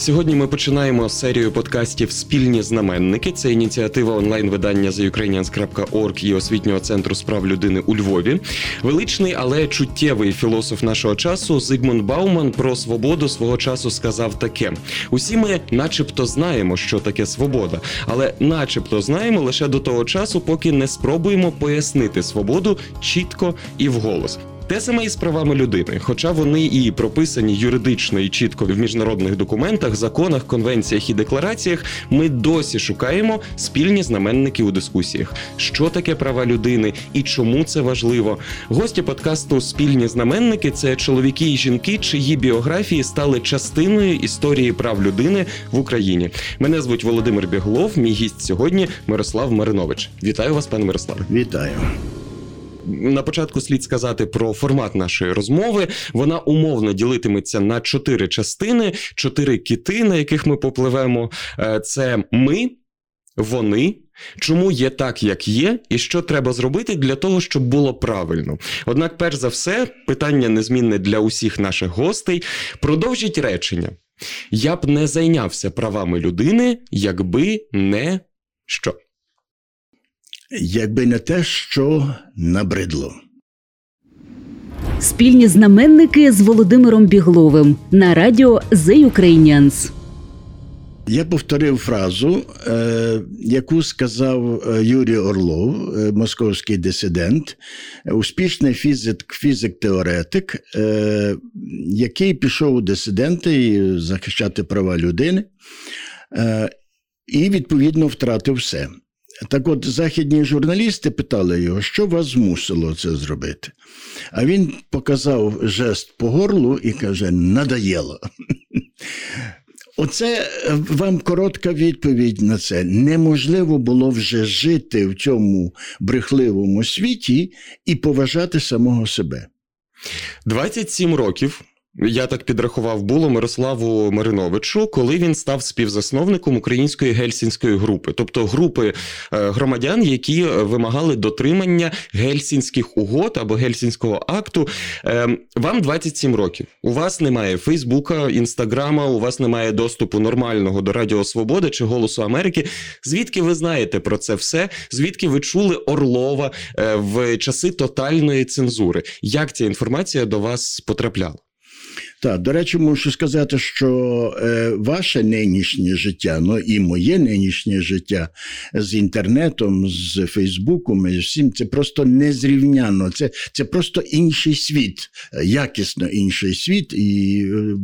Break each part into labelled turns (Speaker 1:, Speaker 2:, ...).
Speaker 1: Сьогодні ми починаємо серію подкастів Спільні знаменники. Це ініціатива онлайн-видання theukrainians.org і освітнього центру справ людини у Львові. Величний, але чуттєвий філософ нашого часу Зигмунд Бауман про свободу свого часу сказав таке: усі ми, начебто, знаємо, що таке свобода, але, начебто, знаємо лише до того часу, поки не спробуємо пояснити свободу чітко і вголос. Те саме і з правами людини, хоча вони і прописані юридично і чітко в міжнародних документах, законах, конвенціях і деклараціях, ми досі шукаємо спільні знаменники у дискусіях, що таке права людини і чому це важливо. Гості подкасту Спільні знаменники це чоловіки і жінки, чиї біографії стали частиною історії прав людини в Україні. Мене звуть Володимир Біглов. Мій гість сьогодні Мирослав Маринович. Вітаю вас, пане Мирославе.
Speaker 2: Вітаю
Speaker 1: на початку слід сказати про формат нашої розмови. Вона умовно ділитиметься на чотири частини, чотири кити, на яких ми попливемо. Е, це ми, вони. Чому є так, як є, і що треба зробити для того, щоб було правильно? Однак, перш за все, питання незмінне для усіх наших гостей. Продовжіть речення. Я б не зайнявся правами людини, якби не що.
Speaker 2: Якби не те, що набридло.
Speaker 3: Спільні знаменники з Володимиром Бігловим на радіо The Ukrainians.
Speaker 2: Я повторив фразу, е, яку сказав е, Юрій Орлов, е, московський дисидент, успішний фізик, фізик-теоретик, який пішов у дисиденти захищати права людини, і відповідно втратив все. Так от західні журналісти питали його, що вас змусило це зробити. А він показав жест по горлу і каже: надоєло. Оце вам коротка відповідь на це. Неможливо було вже жити в цьому брехливому світі і поважати самого себе.
Speaker 1: 27 років я так підрахував було Мирославу Мариновичу, коли він став співзасновником української гельсінської групи, тобто групи е, громадян, які вимагали дотримання гельсінських угод або гельсінського акту. Е, вам 27 років. У вас немає Фейсбука, Інстаграма, у вас немає доступу нормального до Радіо Свобода чи Голосу Америки. Звідки ви знаєте про це все? Звідки ви чули Орлова е, в часи тотальної цензури? Як ця інформація до вас потрапляла?
Speaker 2: Так, до речі, мушу сказати, що е, ваше нинішнє життя, ну і моє нинішнє життя з інтернетом, з Фейсбуком, і всім це просто незрівняно. Це це просто інший світ, якісно інший світ, і е,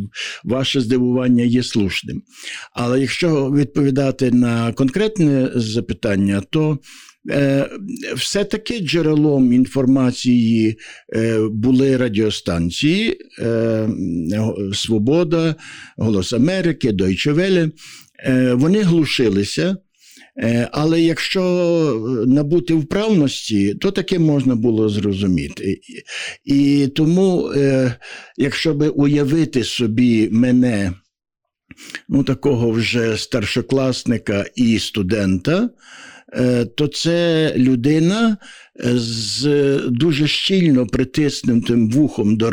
Speaker 2: ваше здивування є слушним. Але якщо відповідати на конкретне запитання, то все-таки джерелом інформації е, були радіостанції е, Свобода, Голос Америки, Deutsche Welle. Вони глушилися. Але якщо набути вправності, то таке можна було зрозуміти. І тому, якщо би уявити собі мене, ну такого вже старшокласника і студента, Е, то це людина з дуже щільно притиснутим вухом до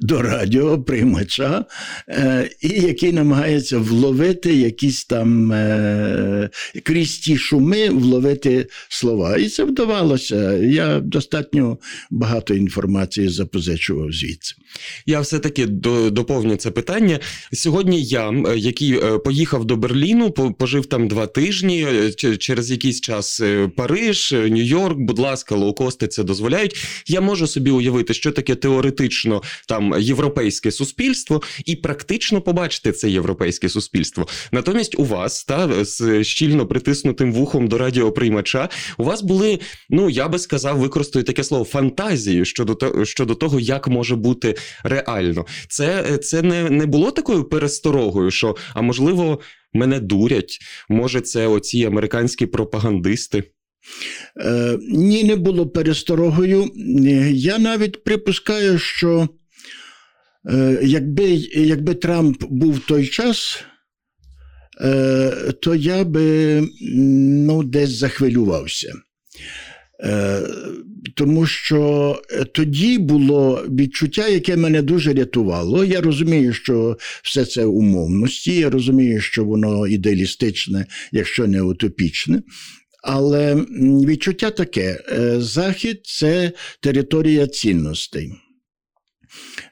Speaker 2: до радіоприймача, е, і який намагається вловити якісь там е, крізь ті шуми, вловити слова. І це вдавалося. Я достатньо багато інформації запозичував звідси.
Speaker 1: Я все-таки доповню це питання. Сьогодні я, який поїхав до Берліну, пожив там два тижні, через якийсь час Париж, Нью-Йорк, будь ласка лоукости це дозволяють. Я можу собі уявити, що таке теоретично там європейське суспільство, і практично побачити це європейське суспільство. Натомість, у вас та з щільно притиснутим вухом до радіоприймача, у вас були, ну я би сказав, використаю таке слово фантазії щодо того, щодо того, як може бути реально. Це це не, не було такою пересторогою, що а можливо. Мене дурять, може, це оці американські пропагандисти.
Speaker 2: Е, Ні, не було пересторогою. Я навіть припускаю, що е, якби якби Трамп був той час, е, то я би ну, десь захвилювався. Е, тому що тоді було відчуття, яке мене дуже рятувало. Я розумію, що все це умовності, я розумію, що воно ідеалістичне, якщо не утопічне. Але відчуття таке: е, Захід це територія цінностей.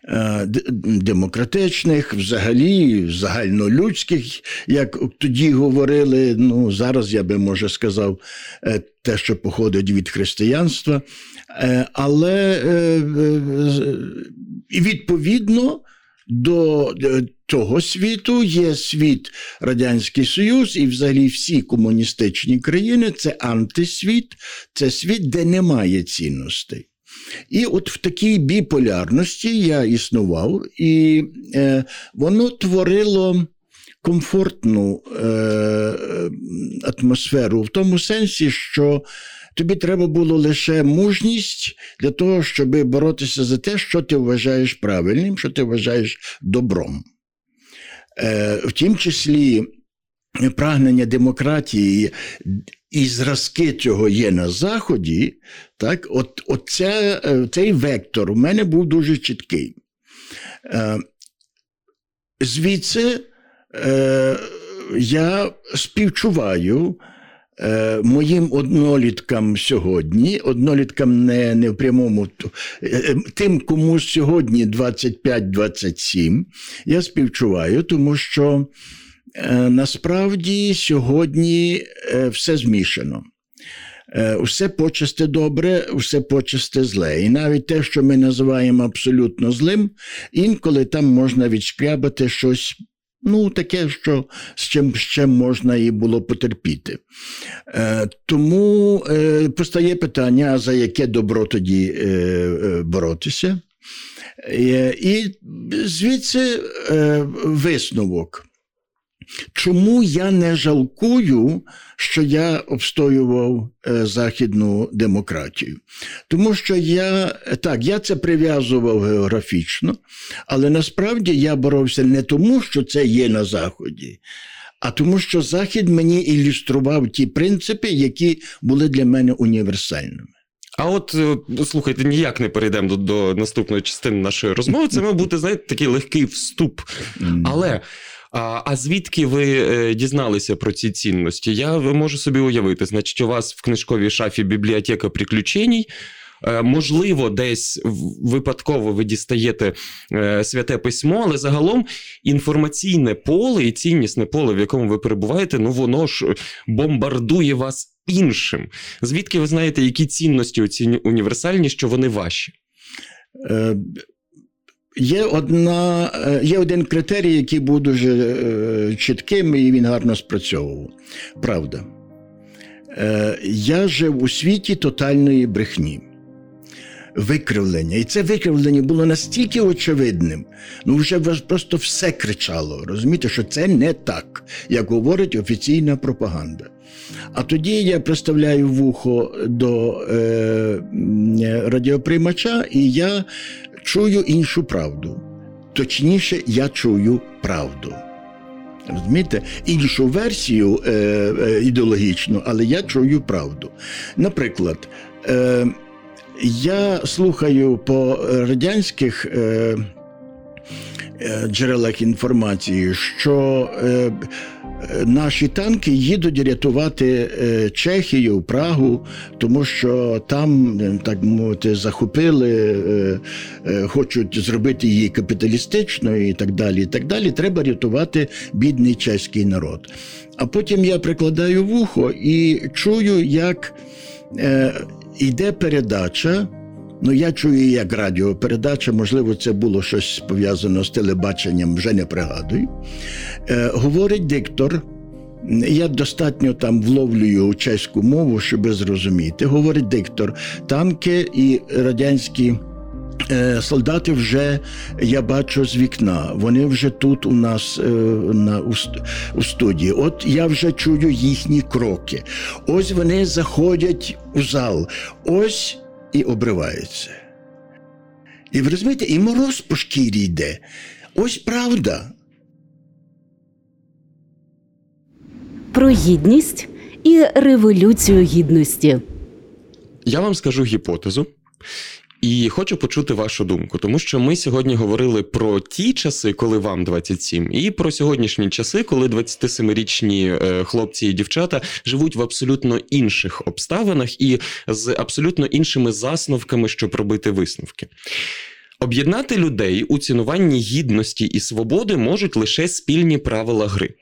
Speaker 2: Е, демократичних, взагалі, загальнолюдських, як тоді говорили, ну зараз я би може сказав е, те, що походить від християнства, але відповідно до того світу є світ Радянський Союз і взагалі всі комуністичні країни це антисвіт, це світ, де немає цінностей. І от в такій біполярності я існував, і е, воно творило комфортну е, атмосферу в тому сенсі, що тобі треба було лише мужність для того, щоб боротися за те, що ти вважаєш правильним, що ти вважаєш добром. Е, В тім числі прагнення демократії і зразки цього є на Заході, так, от, от це, е, цей вектор у мене був дуже чіткий. Е, звідси е, я співчуваю е, моїм одноліткам сьогодні, одноліткам не не в прямому, е, е, тим, кому сьогодні 25-27, я співчуваю, тому що. Е, насправді сьогодні е, все змішано. Усе почасте добре, все почасте зле. І навіть те, що ми називаємо абсолютно злим, інколи там можна відшкрябати щось. Ну, таке, що з чим ще можна і було потерпіти. Е, Тому е, постає питання, за яке добро тоді е, боротися. Е, І звідси е, висновок. Чому я не жалкую, що я обстоював е, західну демократію? Тому що я так, я це прив'язував географічно, але насправді я боровся не тому, що це є на Заході, а тому, що Захід мені ілюстрував ті принципи, які були для мене універсальними.
Speaker 1: А от е, слухайте, ніяк не перейдемо до, до наступної частини нашої розмови. Це має бути знаєте, такий легкий вступ. Але а а звідки ви е, дізналися про ці цінності? Я можу собі уявити, значить, у вас в книжковій шафі бібліотека приключень. Е, можливо, десь випадково ви дістаєте е, святе письмо, але загалом інформаційне поле і ціннісне поле, в якому ви перебуваєте, ну воно ж бомбардує вас іншим. Звідки ви знаєте, які цінності оці універсальні, що вони ваші?
Speaker 2: Є одна, е, є один критерій, який був дуже е, чітким, і він гарно спрацьовував. Правда. Е, я жив у світі тотальної брехні, викривлення. І це викривлення було настільки очевидним, ну вже просто все кричало. Розумієте, що це не так, як говорить офіційна пропаганда. А тоді я представляю вухо до е, радіоприймача, і я чую іншу правду. Точніше, я чую правду. Розумієте? Іншу версію е, е, ідеологічну, але я чую правду. Наприклад, е, я слухаю по радянських е, е джерелах інформації, що е, наші танки їдуть рятувати е, Чехію, Прагу, тому що там, е, так мовити, захопили, е, хочуть зробити її капіталістичною і так далі. і так далі. Треба рятувати бідний чеський народ. А потім я прикладаю вухо і чую, як йде передача. Ну, я чую, як радіопередача, можливо, це було щось пов'язано з телебаченням, вже не пригадую. Е, Говорить диктор. Я достатньо там вловлюю чеську мову, щоб зрозуміти. Говорить диктор, танки і радянські. Е, солдати вже я бачу з вікна. Вони вже тут у нас е, на у, студії. От я вже чую їхні кроки. Ось вони заходять у зал. Ось і обривається. І ви розумієте, і мороз по шкірі йде. Ось правда.
Speaker 3: Про гідність і революцію гідності.
Speaker 1: Я вам скажу гіпотезу. І хочу почути вашу думку, тому що ми сьогодні говорили про ті часи, коли вам 27, і про сьогоднішні часи, коли 27-річні е, хлопці і дівчата живуть в абсолютно інших обставинах і з абсолютно іншими засновками, щоб робити висновки. Об'єднати людей у цінуванні гідності і свободи можуть лише спільні правила гри.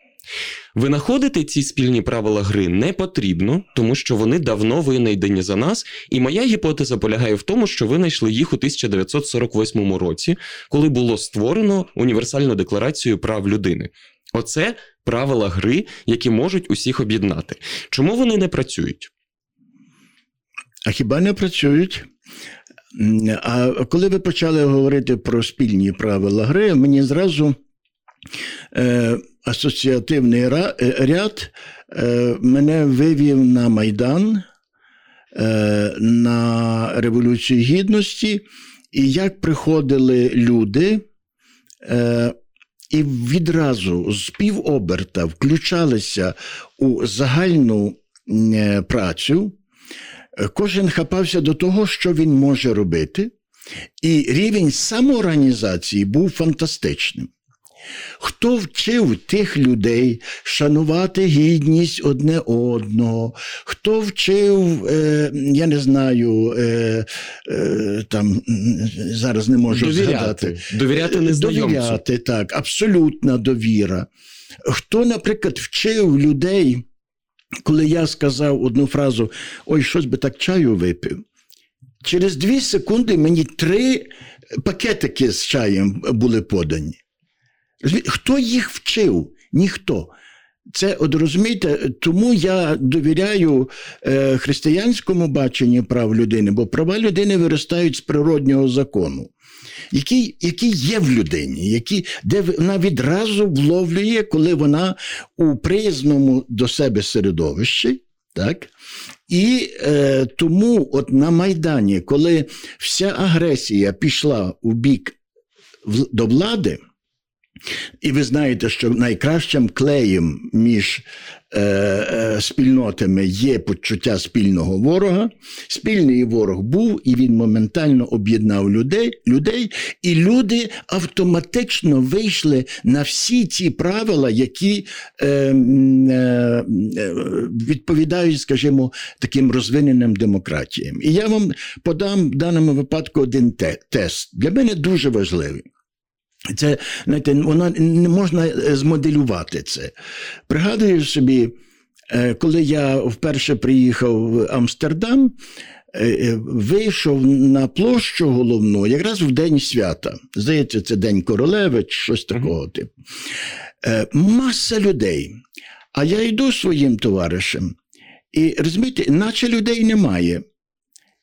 Speaker 1: Винаходити ці спільні правила гри не потрібно, тому що вони давно винайдені за нас, і моя гіпотеза полягає в тому, що винайшли їх у 1948 році, коли було створено універсальну декларацію прав людини. Оце правила гри, які можуть усіх об'єднати. Чому вони не працюють?
Speaker 2: А хіба не працюють? А коли ви почали говорити про спільні правила гри, мені зразу е, асоціативний ряд е, мене вивів на Майдан, е, на Революцію Гідності, і як приходили люди. Е, і відразу з півоберта включалися у загальну працю, кожен хапався до того, що він може робити, і рівень самоорганізації був фантастичним. Хто вчив тих людей шанувати гідність одне одного, хто вчив, е, я не знаю, е, е, там зараз не можу
Speaker 1: довіряти.
Speaker 2: згадати.
Speaker 1: Довіряти незнайомцю.
Speaker 2: Довіряти, так, абсолютна довіра. Хто, наприклад, вчив людей, коли я сказав одну фразу: ой, щось би так чаю випив. Через дві секунди мені три пакетики з чаєм були подані. Хто їх вчив? Ніхто. Це от розумієте, тому я довіряю е, християнському баченню прав людини, бо права людини виростають з природнього закону, який який є в людині, який, де вона відразу вловлює, коли вона у приязному до себе середовищі. Так? І е, тому, от на Майдані, коли вся агресія пішла у бік до влади. І ви знаєте, що найкращим клеєм між е, е, спільнотами є почуття спільного ворога. Спільний ворог був, і він моментально об'єднав людей, людей, і люди автоматично вийшли на всі ці правила, які е, е, відповідають, скажімо, таким розвиненим демократіям. І я вам подам в даному випадку один тест. Для мене дуже важливий. Це знаєте, воно не можна е, змоделювати це. Пригадую собі, е, коли я вперше приїхав в Амстердам, е, вийшов на площу головну якраз в день свята. Здається, це День королеви, чи щось такого типу. Маса людей. А я йду своїм товаришем, і розумієте, наче людей немає.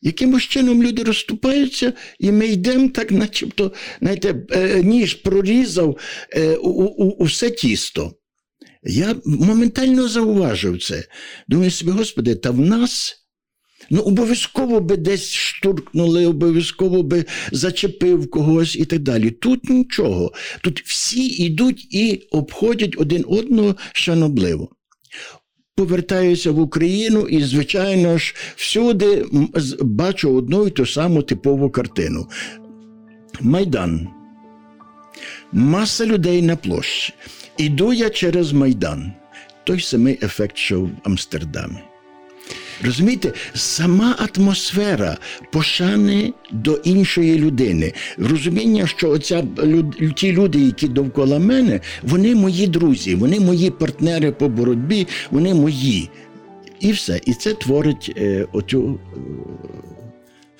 Speaker 2: Якимось чином люди розступаються, і ми йдемо так, начебто, знаєте, е, ніж прорізав е, у, у, усе тісто. Я моментально зауважив це. Думаю собі, Господи, та в нас ну, обов'язково би десь штуркнули, обов'язково би зачепив когось і так далі. Тут нічого. Тут всі йдуть і обходять один одного шанобливо повертаюся в Україну і, звичайно ж, всюди бачу одну і ту саму типову картину. Майдан. Маса людей на площі. Іду я через Майдан. Той самий ефект, що в Амстердамі. Розумієте, сама атмосфера пошани до іншої людини. Розуміння, що оця ті люди, які довкола мене, вони мої друзі, вони мої партнери по боротьбі, вони мої. І все. І це творить е, оцю.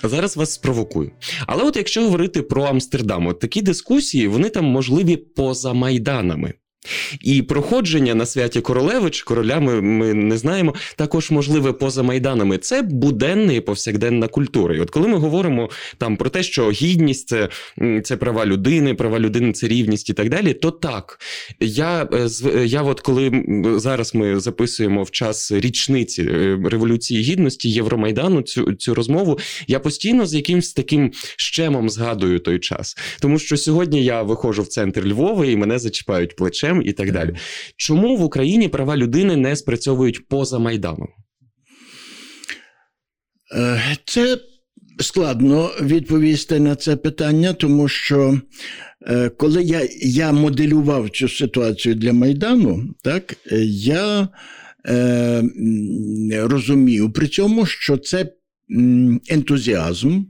Speaker 1: Е, зараз вас спровокую. Але от якщо говорити про Амстердам, от такі дискусії вони там можливі поза майданами. І проходження на святі королеви чи короля ми, ми не знаємо, також можливе поза майданами. Це буденна і повсякденна культура. І от коли ми говоримо там про те, що гідність це це права людини, права людини це рівність і так далі, то так я е, я от коли зараз ми записуємо в час річниці е, революції гідності Євромайдану цю цю розмову, я постійно з якимсь таким щемом згадую той час, тому що сьогодні я виходжу в центр Львова і мене зачіпають плече плечем і так далі. Чому в Україні права людини не спрацьовують поза Майданом?
Speaker 2: Е, це складно відповісти на це питання, тому що е, коли я я моделював цю ситуацію для Майдану, так, я е, розумів при цьому, що це ентузіазм,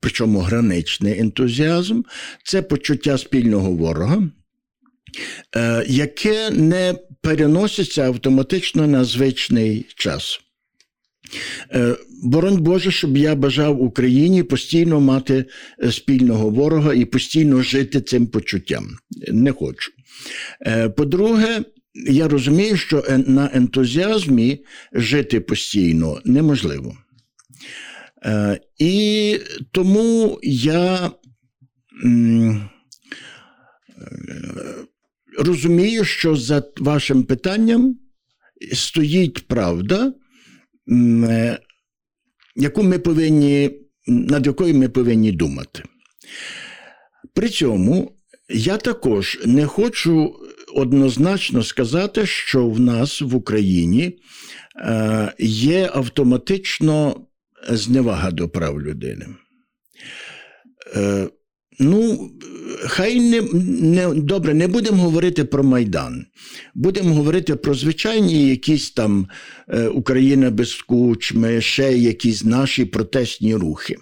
Speaker 2: причому граничний ентузіазм, це почуття спільного ворога. Е, яке не переноситься автоматично на звичний час. Е, боронь Боже, щоб я бажав Україні постійно мати е, спільного ворога і постійно жити цим почуттям. Не хочу. По-друге, я розумію, що на ентузіазмі жити постійно неможливо. І тому я розумію, що за вашим питанням стоїть правда, е, яку ми повинні, над якою ми повинні думати. При цьому я також не хочу однозначно сказати, що в нас в Україні е, є автоматично зневага до прав людини. Ну, хай не не добре, не будемо говорити про Майдан. Будемо говорити про звичайні якісь там е, Україна без кучми, ще якісь наші протестні рухи.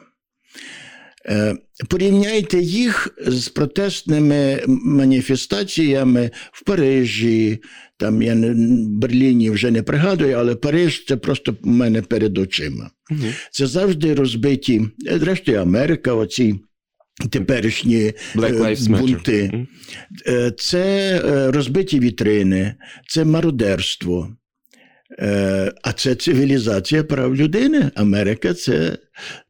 Speaker 2: Е, порівняйте їх з протестними маніфестаціями в Парижі, там я не Берліні вже не пригадую, але Париж це просто у мене перед очима. Угу. Це завжди розбиті, зрештою, Америка, оці теперішні е, бунти. Це е, розбиті вітрини, це мародерство. Е, а це цивілізація прав людини. Америка це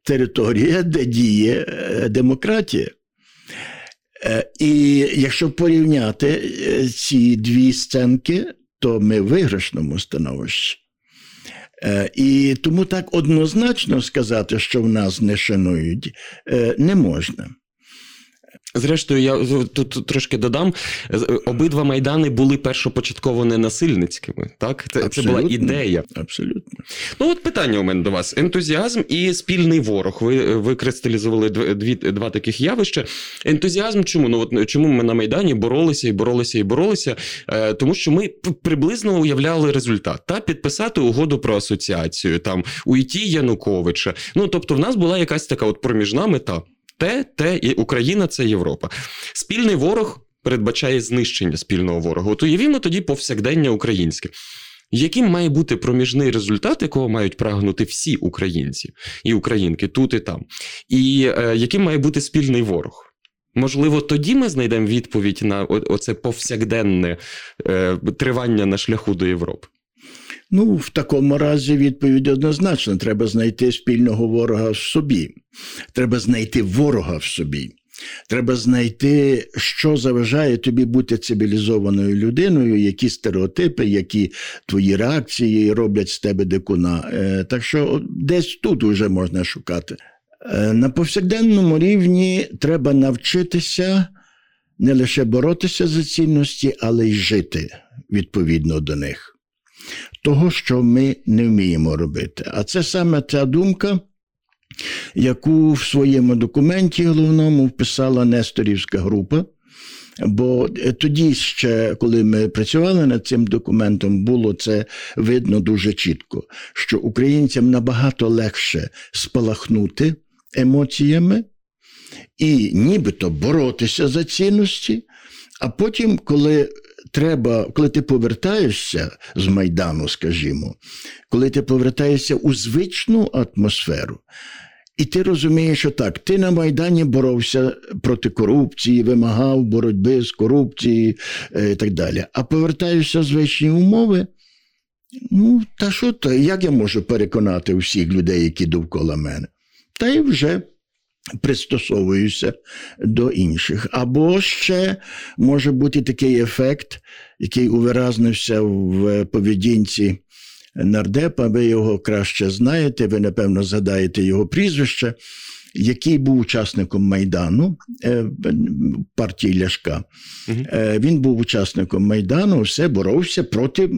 Speaker 2: територія, де діє демократія. І якщо порівняти ці дві сценки, то ми в виграшному становищі. І тому так однозначно сказати, що в нас не шанують, не можна.
Speaker 1: Зрештою, я тут трошки додам: обидва майдани були першопочатково ненасильницькими. Так, це це була ідея.
Speaker 2: Абсолютно.
Speaker 1: Ну от питання у мене до вас: ентузіазм і спільний ворог. Ви ви кристалізували дві два таких явища. Ентузіазм, чому ну от чому ми на майдані боролися і боролися і боролися? Е, Тому що ми приблизно уявляли результат та підписати угоду про асоціацію, там уйти Януковича. Ну тобто, в нас була якась така от проміжна мета те, те і Україна це Європа. Спільний ворог передбачає знищення спільного ворога. От уявімо тоді повсякдення українське. Яким має бути проміжний результат, якого мають прагнути всі українці і українки тут і там, і е, яким має бути спільний ворог? Можливо, тоді ми знайдемо відповідь на оце повсякденне е, тривання на шляху до Європи.
Speaker 2: Ну, в такому разі відповідь однозначно: треба знайти спільного ворога в собі. Треба знайти ворога в собі. Треба знайти, що заважає тобі бути цивілізованою людиною, які стереотипи, які твої реакції роблять з тебе дикуна. Е, так що десь тут вже можна шукати. Е, на повсякденному рівні треба навчитися не лише боротися за цінності, але й жити відповідно до них того, що ми не вміємо робити. А це саме ця думка, яку в своєму документі головному вписала Несторівська група. Бо тоді ще, коли ми працювали над цим документом, було це видно дуже чітко, що українцям набагато легше спалахнути емоціями і нібито боротися за цінності, а потім, коли треба, коли ти повертаєшся з Майдану, скажімо, коли ти повертаєшся у звичну атмосферу, і ти розумієш, що так, ти на Майдані боровся проти корупції, вимагав боротьби з корупцією е, і так далі. А повертаєшся в звичні умови. Ну, та що то, як я можу переконати всіх людей, які довкола мене? Та й вже пристосовуюся до інших. Або ще може бути такий ефект, який увиразнився в поведінці нардепа, ви його краще знаєте, ви, напевно, згадаєте його прізвище, який був учасником Майдану е, партії Ляшка. Е, Він був учасником Майдану, все боровся проти,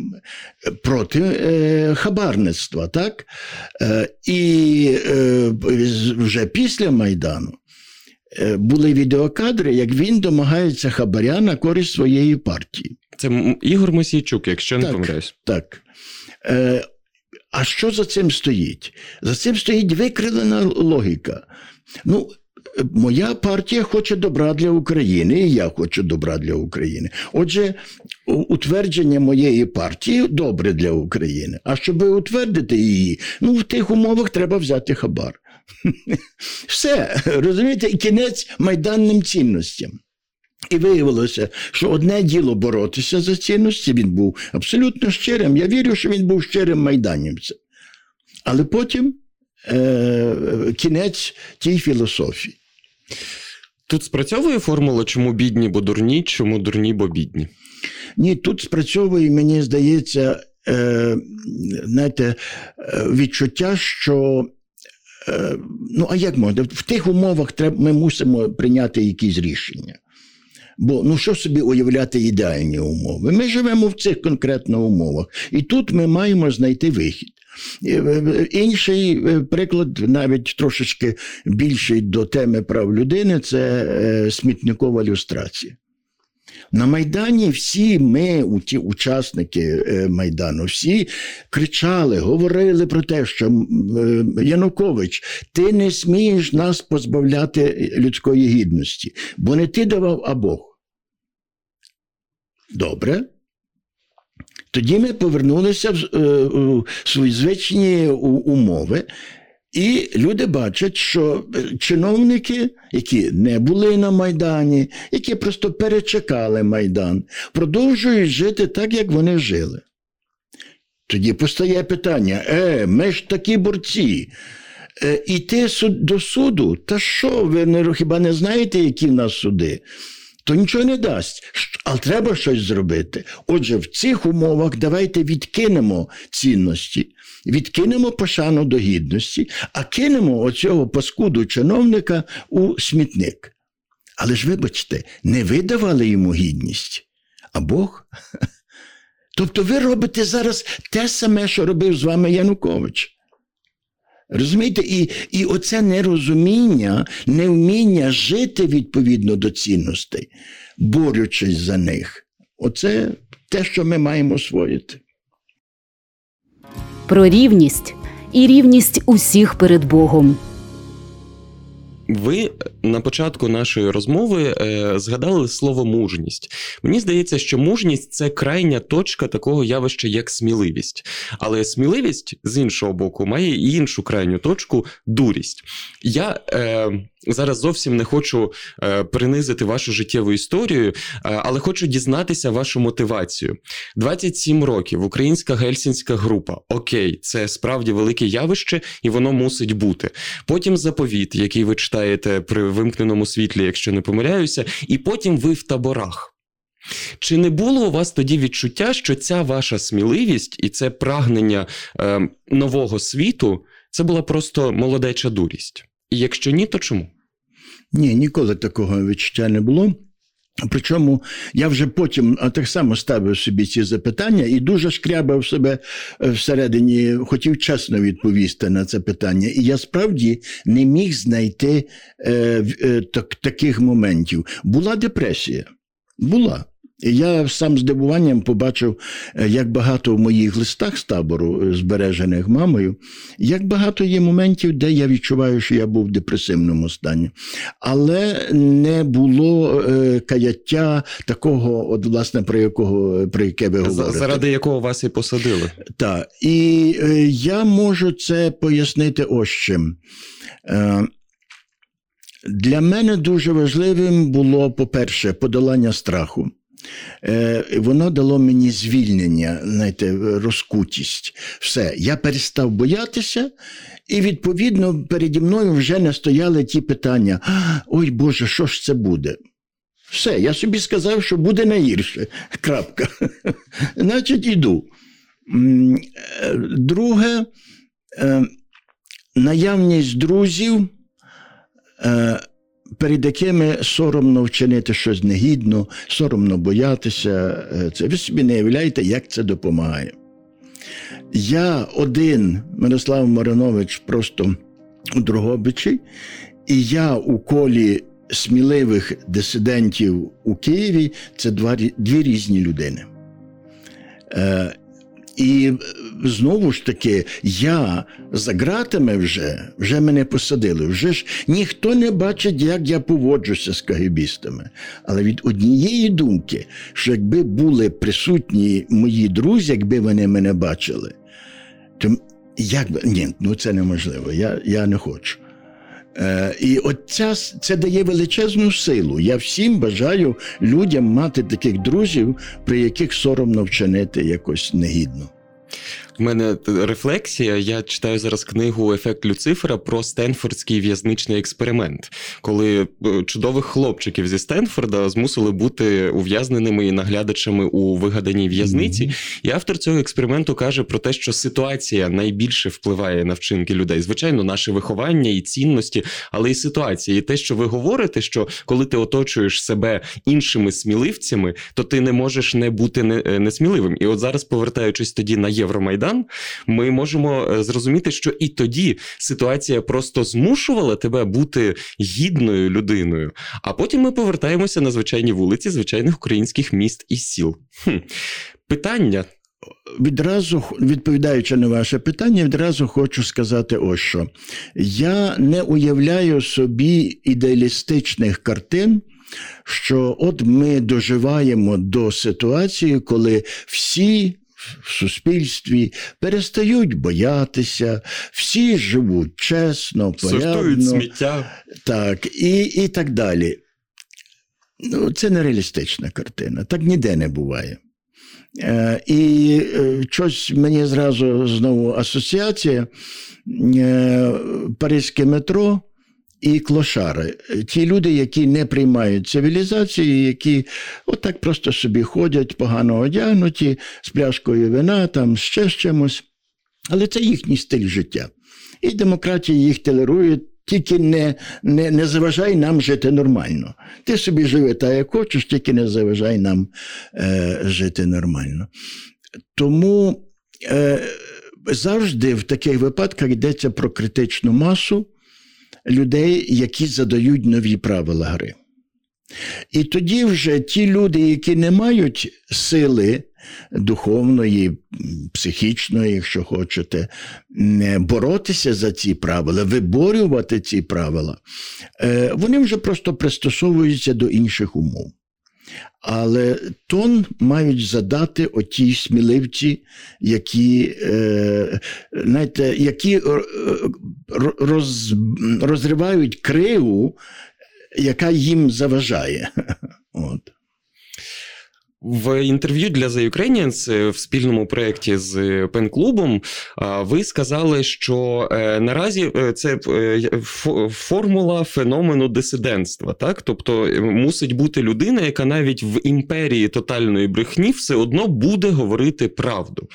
Speaker 2: проти е, хабарництва. Так? І вже після Майдану були відеокадри, як він домагається хабаря на користь своєї партії.
Speaker 1: Це Ігор Мосійчук, якщо не
Speaker 2: Так.
Speaker 1: помиляюсь.
Speaker 2: Так. Е, а що за цим стоїть? За цим стоїть викривлена логіка. Ну, моя партія хоче добра для України, і я хочу добра для України. Отже, утвердження моєї партії добре для України. А щоб утвердити її, ну в тих умовах треба взяти хабар. Все, розумієте, і кінець майданним цінностям. І виявилося, що одне діло боротися за цінності, він був абсолютно щирим. Я вірю, що він був щирим майданівцем. Але потім е, кінець тій філософії.
Speaker 1: Тут спрацьовує формула, чому бідні, бо дурні, чому дурні, бо бідні.
Speaker 2: Ні, тут спрацьовує, мені здається, е, знаєте, е, відчуття, що. Е, ну, а як можна? В тих умовах треба, ми мусимо прийняти якісь рішення. Бо ну що собі уявляти ідеальні умови? Ми живемо в цих конкретно умовах, і тут ми маємо знайти вихід. Е, е, Інший е, приклад, навіть трошечки більший до теми прав людини, це смітникова люстрація. На Майдані всі ми, ті учасники е, Майдану, всі кричали, говорили про те, що е, Янукович, ти не смієш нас позбавляти людської гідності, бо не ти давав, а Бог. Добре. Тоді ми повернулися в е, свої звичні умови, і люди бачать, що е, чиновники, які не були на Майдані, які просто перечекали Майдан, продовжують жити так, як вони жили. Тоді постає питання: е, ми ж такі борці. Е, іти до суду, та що, ви не, хіба не знаєте, які в нас суди? То нічого не дасть, але треба щось зробити. Отже, в цих умовах давайте відкинемо цінності, відкинемо пошану до гідності, а кинемо оцього паскуду чиновника у смітник. Але ж вибачте, не ви давали йому гідність, а Бог. Тобто ви робите зараз те саме, що робив з вами Янукович. Розумієте, і, і оце нерозуміння, невміння жити відповідно до цінностей, борючись за них. Оце те, що ми маємо освоїти.
Speaker 3: Про рівність і рівність усіх перед Богом.
Speaker 1: Ви на початку нашої розмови е, згадали слово мужність. Мені здається, що мужність це крайня точка такого явища, як сміливість. Але сміливість з іншого боку має і іншу крайню точку дурість. Я е, зараз зовсім не хочу е, принизити вашу життєву історію, е, але хочу дізнатися вашу мотивацію. 27 років, українська гельсінська група. Окей, це справді велике явище, і воно мусить бути. Потім заповіт, який ви читаєте при вимкненому світлі, якщо не помиляюся, і потім ви в таборах. Чи не було у вас тоді відчуття, що ця ваша сміливість і це прагнення е, нового світу це була просто молодеча дурість? І якщо ні, то чому?
Speaker 2: Ні, ніколи такого відчуття не було. Причому я вже потім так само ставив собі ці запитання і дуже шкрябав себе е, всередині, хотів чесно відповісти на це питання. І я справді не міг знайти е, е, так, таких моментів. Була депресія. Була. І Я сам здивуванням побачив, е, як багато в моїх листах з табору, е, збережених мамою, як багато є моментів, де я відчуваю, що я був в депресивному стані. Але не було е, каяття такого, от, власне, про якого про яке ви говорите.
Speaker 1: Заради якого вас і посадили?
Speaker 2: Так, і е, я можу це пояснити ось чим. Е, для мене дуже важливим було, по-перше, подолання страху. Е, воно дало мені звільнення, знаєте, розкутість. Все, я перестав боятися, і відповідно переді мною вже не стояли ті питання: ой Боже, що ж це буде? Все, я собі сказав, що буде найгірше. Крапка. Значить, іду. Друге, наявність друзів перед якими соромно вчинити щось негідно, соромно боятися. Е, це ви собі не уявляєте, як це допомагає. Я один, Мирослав Маринович, просто у Дрогобичі, і я у колі сміливих дисидентів у Києві це два, дві різні людини. Е, і знову ж таки, я за ґратами вже вже мене посадили. Вже ж ніхто не бачить, як я поводжуся з кагибістами. Але від однієї думки, що якби були присутні мої друзі, якби вони мене бачили, то як би ні, ну це неможливо. Я, Я не хочу. Е, І от ця, це дає величезну силу. Я всім бажаю людям мати таких друзів, при яких соромно вчинити якось негідно.
Speaker 1: В мене рефлексія. Я читаю зараз книгу Ефект Люцифера про Стенфордський в'язничний експеримент, коли е, чудових хлопчиків зі Стенфорда змусили бути ув'язненими і наглядачами у вигаданій в'язниці. Mm-hmm. І автор цього експерименту каже про те, що ситуація найбільше впливає на вчинки людей. Звичайно, наше виховання і цінності, але і ситуація. І те, що ви говорите, що коли ти оточуєш себе іншими сміливцями, то ти не можеш не бути е, несміливим. І от зараз, повертаючись тоді на Євромайдан, ми можемо е, зрозуміти, що і тоді ситуація просто змушувала тебе бути гідною людиною. А потім ми повертаємося на звичайні вулиці звичайних українських міст і сіл. Хм. Питання.
Speaker 2: Відразу відповідаючи на ваше питання, відразу хочу сказати ось що. Я не уявляю собі ідеалістичних картин, що от ми доживаємо до ситуації, коли всі в суспільстві перестають боятися, всі живуть чесно, порядно.
Speaker 1: сміття.
Speaker 2: Так, і, і так далі. Ну, Це нереалістична картина, так ніде не буває. Е, І е, щось мені зразу знову асоціація е, Паризьке метро і клошари. Ті люди, які не приймають цивілізації, які отак просто собі ходять, погано одягнуті, з пляшкою вина, там ще з чимось. Але це їхній стиль життя. І демократія їх толерує, тільки не не, не заважай нам жити нормально. Ти собі живи так, як хочеш, тільки не заважай нам е, жити нормально. Тому е, завжди в таких випадках йдеться про критичну масу людей, які задають нові правила гри. І тоді вже ті люди, які не мають сили духовної, психічної, якщо хочете, боротися за ці правила, виборювати ці правила, е, вони вже просто пристосовуються до інших умов. Але тон мають задати оті сміливці, які е, знаєте, які роз, розривають криву, яка їм заважає. От.
Speaker 1: В інтерв'ю для The Ukrainians е, в спільному проєкті з пен-клубом ви сказали, що е, наразі е, це формула феномену дисидентства. Так, тобто мусить бути людина, яка навіть в імперії тотальної брехні все одно буде говорити правду.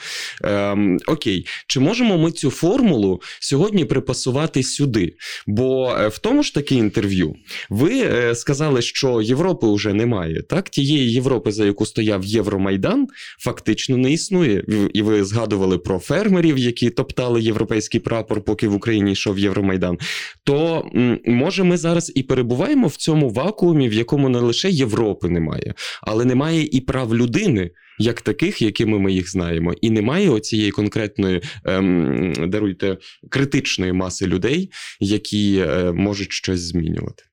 Speaker 1: Ем, Окей, чи можемо ми цю формулу сьогодні припасувати сюди? Бо в тому ж таки інтерв'ю ви сказали, що Європи вже немає, так тієї Європи, за яку стояв Євромайдан, фактично не існує. І ви згадували про фермерів, які топтали європейський прапор, поки в Україні йшов Євромайдан. То може ми зараз і перебуваємо в цьому вакуумі, в якому не лише Європи немає, але немає і прав людини. Як таких, якими ми їх знаємо, і немає оцієї конкретної ем, даруйте критичної маси людей, які е, можуть щось змінювати.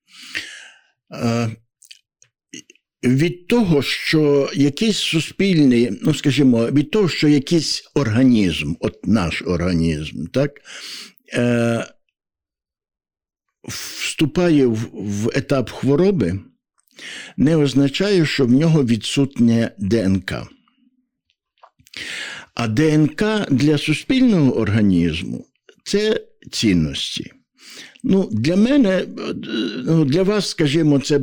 Speaker 2: Від того, що якийсь суспільний, ну скажімо, від того, що якийсь організм, от наш організм, так, е, вступає в, в етап хвороби, не означає, що в нього відсутнє ДНК. А ДНК для суспільного організму це цінності. Ну, Для мене, ну, для вас, скажімо, це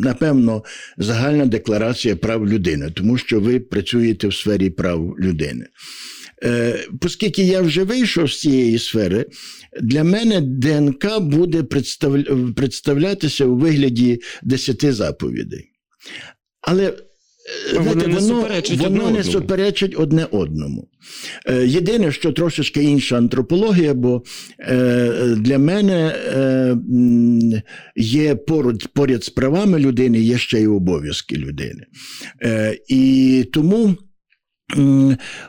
Speaker 2: напевно загальна декларація прав людини, тому що ви працюєте в сфері прав людини. Е, Оскільки я вже вийшов з цієї сфери, для мене ДНК буде представлятися у вигляді десяти заповідей. Але
Speaker 1: Знаєте, вони воно, не
Speaker 2: воно не суперечить одне одному. Е, єдине, що трошечки інша антропологія, бо е, для мене е, є поряд, поряд з правами людини, є ще й обов'язки людини. І тому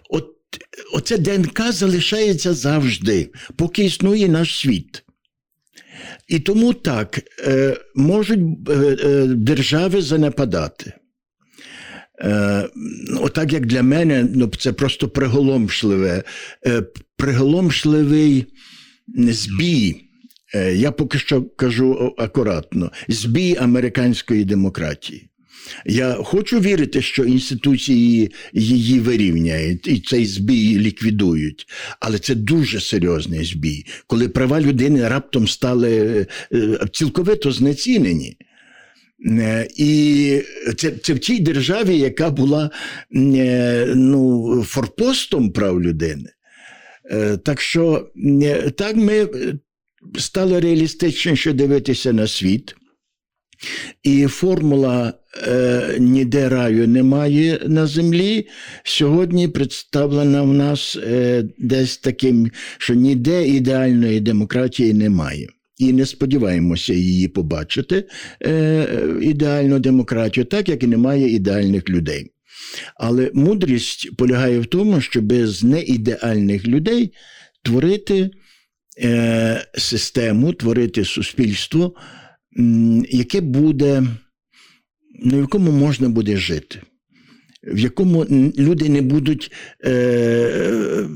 Speaker 2: от, оце ДНК залишається завжди, поки існує наш світ. І тому так можуть держави занепадати. Е, Отак, як для мене, ну це просто приголомшливе, е, приголомшливий збій. Е, я поки що кажу акуратно: збій американської демократії. Я хочу вірити, що інституції її вирівняють і цей збій ліквідують. Але це дуже серйозний збій, коли права людини раптом стали цілковито знецінені. Е, і це це в тій державі, яка була е, ну, форпостом прав людини. Е, так що так ми стали реалістичніше дивитися на світ. І формула е, ніде раю немає на землі. Сьогодні представлена в нас е, десь таким, що ніде ідеальної демократії немає і не сподіваємося її побачити е, ідеальну демократію, так як і немає ідеальних людей. Але мудрість полягає в тому, щоб з неідеальних людей творити е, систему, творити суспільство, яке буде, на якому можна буде жити в якому люди не будуть е,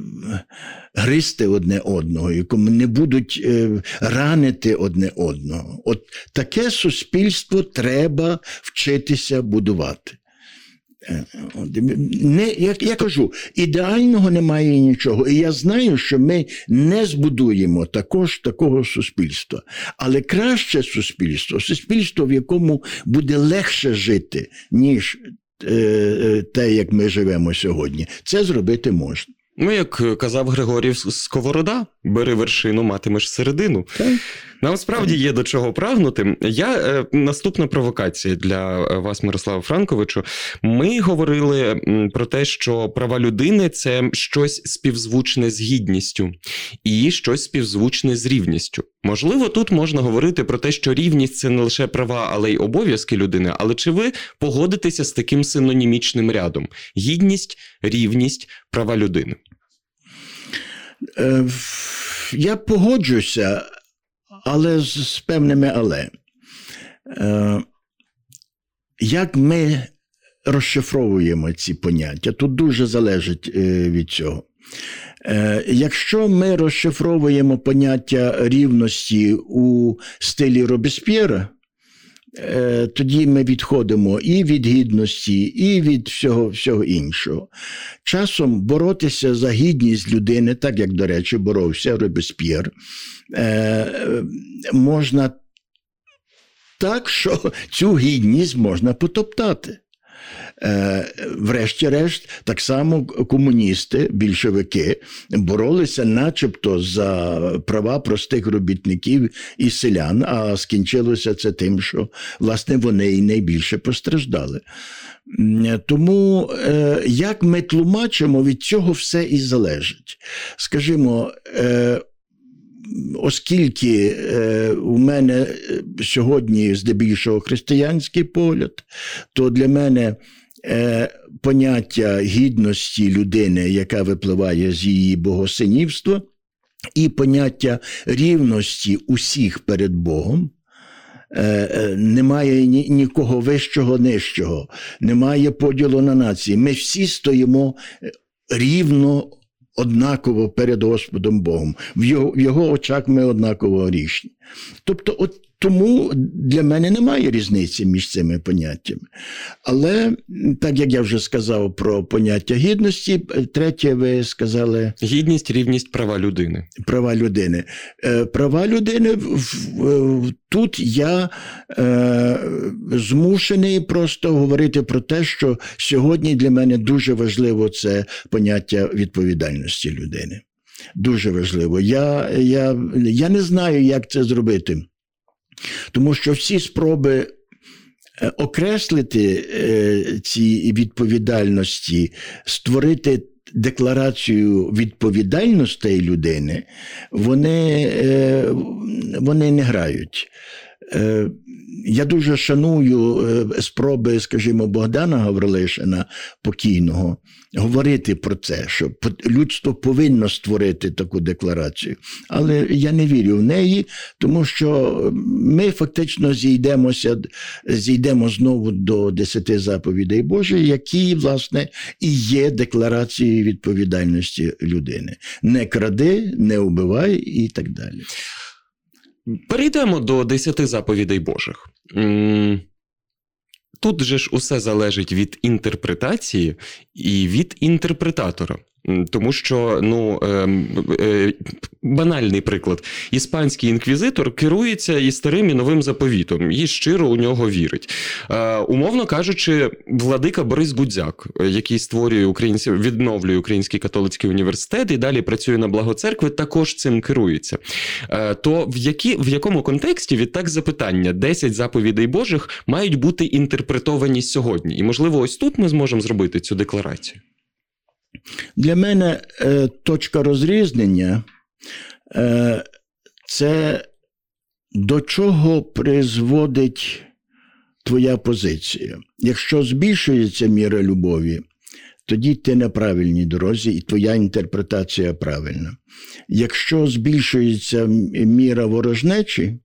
Speaker 2: гристи одне одного, в якому не будуть е, ранити одне одного. От таке суспільство треба вчитися будувати. Е, не, Я я кажу, ідеального немає нічого. І я знаю, що ми не збудуємо також такого суспільства. Але краще суспільство суспільство, в якому буде легше жити, ніж те, як ми живемо сьогодні, це зробити можна.
Speaker 1: Ну, як казав Григорій Сковорода, бери вершину, матимеш середину. Так. Нам справді є до чого прагнути. Я е, наступна провокація для вас, Мирослава Франковичу. Ми говорили про те, що права людини це щось співзвучне з гідністю і щось співзвучне з рівністю. Можливо, тут можна говорити про те, що рівність це не лише права, але й обов'язки людини. Але чи ви погодитеся з таким синонімічним рядом: гідність, рівність, права людини?
Speaker 2: Е, я погоджуся, але з, з певними але. Е, Як ми розшифровуємо ці поняття, тут дуже залежить е, від цього. Е, Якщо ми розшифровуємо поняття рівності у стилі Робесп'єра, Е, тоді ми відходимо і від гідності, і від всього всього іншого. Часом боротися за гідність людини, так як, до речі, боровся Робесп'єр, е, можна так, що цю гідність можна потоптати. Е, врешті-решт, так само комуністи, більшовики боролися, начебто, за права простих робітників і селян, а скінчилося це тим, що власне вони і найбільше постраждали. Тому е, як ми тлумачимо, від цього все і залежить. Скажімо, е, Оскільки е, у мене сьогодні здебільшого християнський погляд, то для мене Е, поняття гідності людини, яка випливає з її богосинівства, і поняття рівності усіх перед Богом. Е, е, немає ні, нікого вищого, нижчого, немає поділу на нації. Ми всі стоїмо рівно однаково перед Господом Богом. В його в його очах ми однаково грішні. Тобто, от тому для мене немає різниці між цими поняттями. Але так як я вже сказав про поняття гідності, третє, ви сказали
Speaker 1: Гідність, рівність, права людини.
Speaker 2: права людини. Е, Права людини в- тут я е, змушений просто говорити про те, що сьогодні для мене дуже важливо це поняття відповідальності людини. Дуже важливо. Я, я, я не знаю, як це зробити. Тому що всі спроби е, окреслити е, ці відповідальності, створити декларацію відповідальностей людини, вони, е, вони не грають. Е, Я дуже шаную е, спроби, скажімо, Богдана Гаврилишина покійного говорити про це, що людство повинно створити таку декларацію. Але я не вірю в неї, тому що ми фактично зійдемося, зійдемо знову до десяти заповідей Божих, які, власне, і є декларацією відповідальності людини. Не кради, не вбивай і так далі.
Speaker 1: Перейдемо до десяти заповідей Божих. Тут же ж усе залежить від інтерпретації і від інтерпретатора. Тому що, ну, ем, е, банальний приклад: іспанський інквізитор керується і старим і новим заповітом, і щиро у нього вірить. Е, умовно кажучи, владика Борис Будзяк, е, який створює українці, відновлює Український католицький університет і далі працює на благо церкви, також цим керується. Е, то в, які, в якому контексті відтак запитання 10 заповідей Божих мають бути інтерпретовані сьогодні? І можливо, ось тут ми зможемо зробити цю декларацію.
Speaker 2: Для мене е, точка розрізнення е, це до чого призводить твоя позиція. Якщо збільшується міра любові, тоді ти на правильній дорозі, і твоя інтерпретація правильна. Якщо збільшується міра ворожнечі,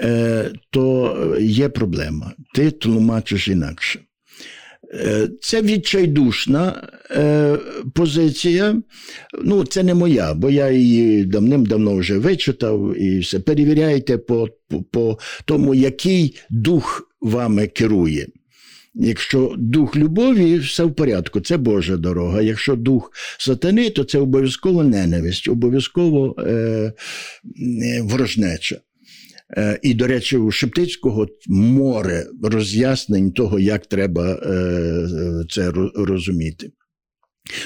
Speaker 2: е, то є проблема. Ти тлумачиш інакше. Е, Це відчайдушна е, позиція. Ну, це не моя, бо я її давним-давно вже вичитав і все. Перевіряйте по, по, тому, який дух вами керує. Якщо дух любові, все в порядку, це Божа дорога. Якщо дух сатани, то це обов'язково ненависть, обов'язково е, ворожнеча. Е, І, до речі, у Шептицького море роз'яснень того, як треба е, це розуміти.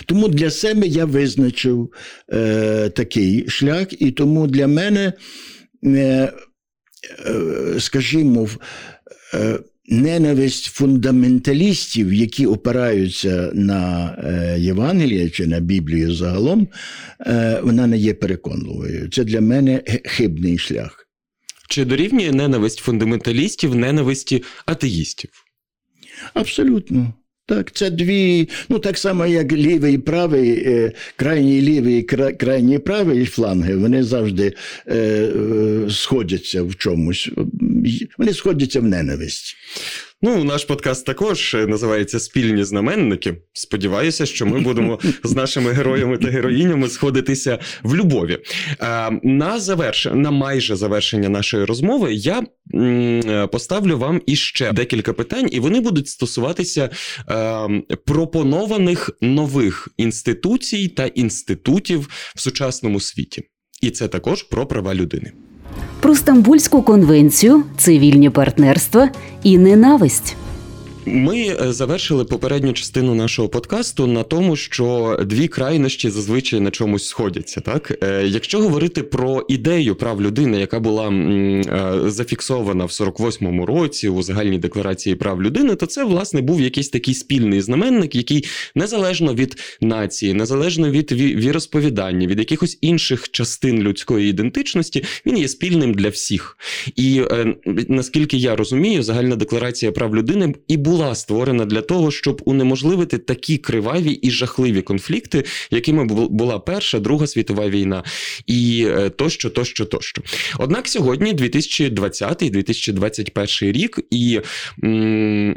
Speaker 2: Тому для себе я визначив е, такий шлях, і тому для мене, скажімо, ненависть фундаменталістів, які опираються на Євангеліє чи на Біблію загалом, вона не є переконливою. Це для мене хибний шлях.
Speaker 1: Чи дорівнює ненависть фундаменталістів ненависті атеїстів?
Speaker 2: Абсолютно. Так, це дві, ну так само, як лівий і правий, е, крайній лівий і кра- крайній правий фланги, вони завжди е, е, сходяться в чомусь. Вони сходяться в ненависті.
Speaker 1: Ну, наш подкаст також е, називається Спільні знаменники. Сподіваюся, що ми будемо з нашими героями та героїнями сходитися в любові. Е, На завершення, на майже завершення нашої розмови, я е, поставлю вам іще декілька питань, і вони будуть стосуватися пропонованих нових інституцій та інститутів в сучасному світі. І це також про права людини.
Speaker 3: Про Стамбульську конвенцію, цивільні партнерства і ненависть.
Speaker 1: Ми е, завершили попередню частину нашого подкасту на тому, що дві крайнощі зазвичай на чомусь сходяться. Так, Е, якщо говорити про ідею прав людини, яка була е, зафіксована в 48-му році у загальній декларації прав людини, то це власне був якийсь такий спільний знаменник, який незалежно від нації, незалежно від ві- віросповідання, від якихось інших частин людської ідентичності, він є спільним для всіх. І наскільки я розумію, загальна декларація прав людини і була створена для того, щоб унеможливити такі криваві і жахливі конфлікти, якими бу- була Перша, Друга світова війна, і е, тощо, тощо, тощо. Однак сьогодні 2020-2021 рік, і м,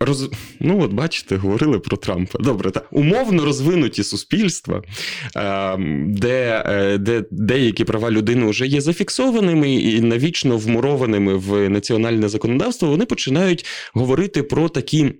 Speaker 1: Роз... Ну, от бачите, говорили про Трампа. Добре, так. Умовно розвинуті суспільства, ем, де е, де деякі права людини вже є зафіксованими і навічно вмурованими в національне законодавство, вони починають говорити про такі.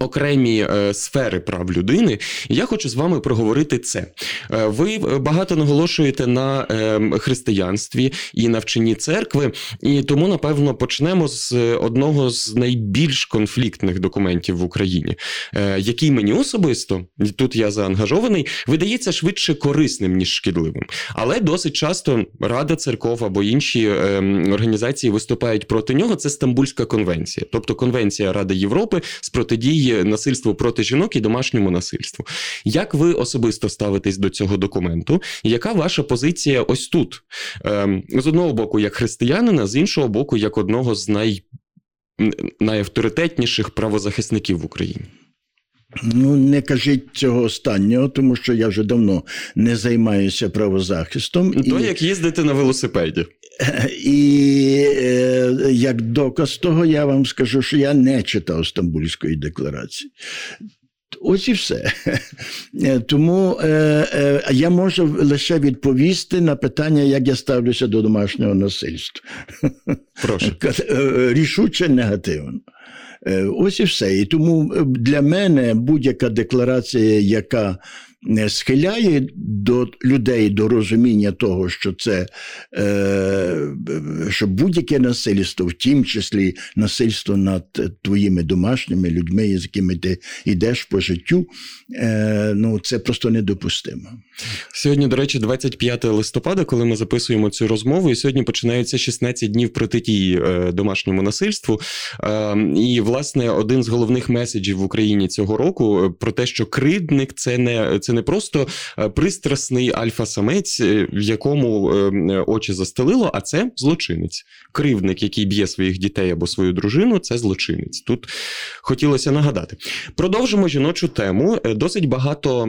Speaker 1: Окремі е, сфери прав людини, я хочу з вами проговорити це. Е, ви багато наголошуєте на е, християнстві і навчанні церкви, і тому, напевно, почнемо з одного з найбільш конфліктних документів в Україні, е, який мені особисто тут я заангажований, видається швидше корисним ніж шкідливим. Але досить часто Рада церков або інші е, організації виступають проти нього. Це Стамбульська конвенція, тобто Конвенція Ради Європи з протидії насильству проти жінок і домашньому насильству. Як ви особисто ставитесь до цього документу? Яка ваша позиція ось тут? Ем, з одного боку, як християнина, з іншого боку, як одного з най... найавторитетніших правозахисників в Україні?
Speaker 2: Ну, не кажіть цього останнього, тому що я вже давно не займаюся правозахистом.
Speaker 1: То, і... як їздити на велосипеді.
Speaker 2: І е, як доказ того, я вам скажу, що я не читав Стамбульської декларації. Ось і все. Тому е, е, я можу лише відповісти на питання, як я ставлюся до домашнього насильства.
Speaker 1: Прошу.
Speaker 2: Е, рішуче негативно. Е, ось і все. І тому для мене будь-яка декларація, яка схиляє до людей до розуміння того, що це е, що будь-яке насильство, в тім числі насильство над твоїми домашніми людьми, з якими ти йдеш по життю, е, ну це просто недопустимо.
Speaker 1: Сьогодні, до речі, 25 листопада, коли ми записуємо цю розмову, і сьогодні починаються 16 днів протидії е, домашньому насильству. І, власне, один з головних меседжів в Україні цього року про те, що кривдник це не це не просто е, пристрасний альфа-самець, е, в якому е, очі застелило, а це злочинець. Кривдник, який б'є своїх дітей або свою дружину, це злочинець. Тут хотілося нагадати. Продовжимо жіночу тему. Досить багато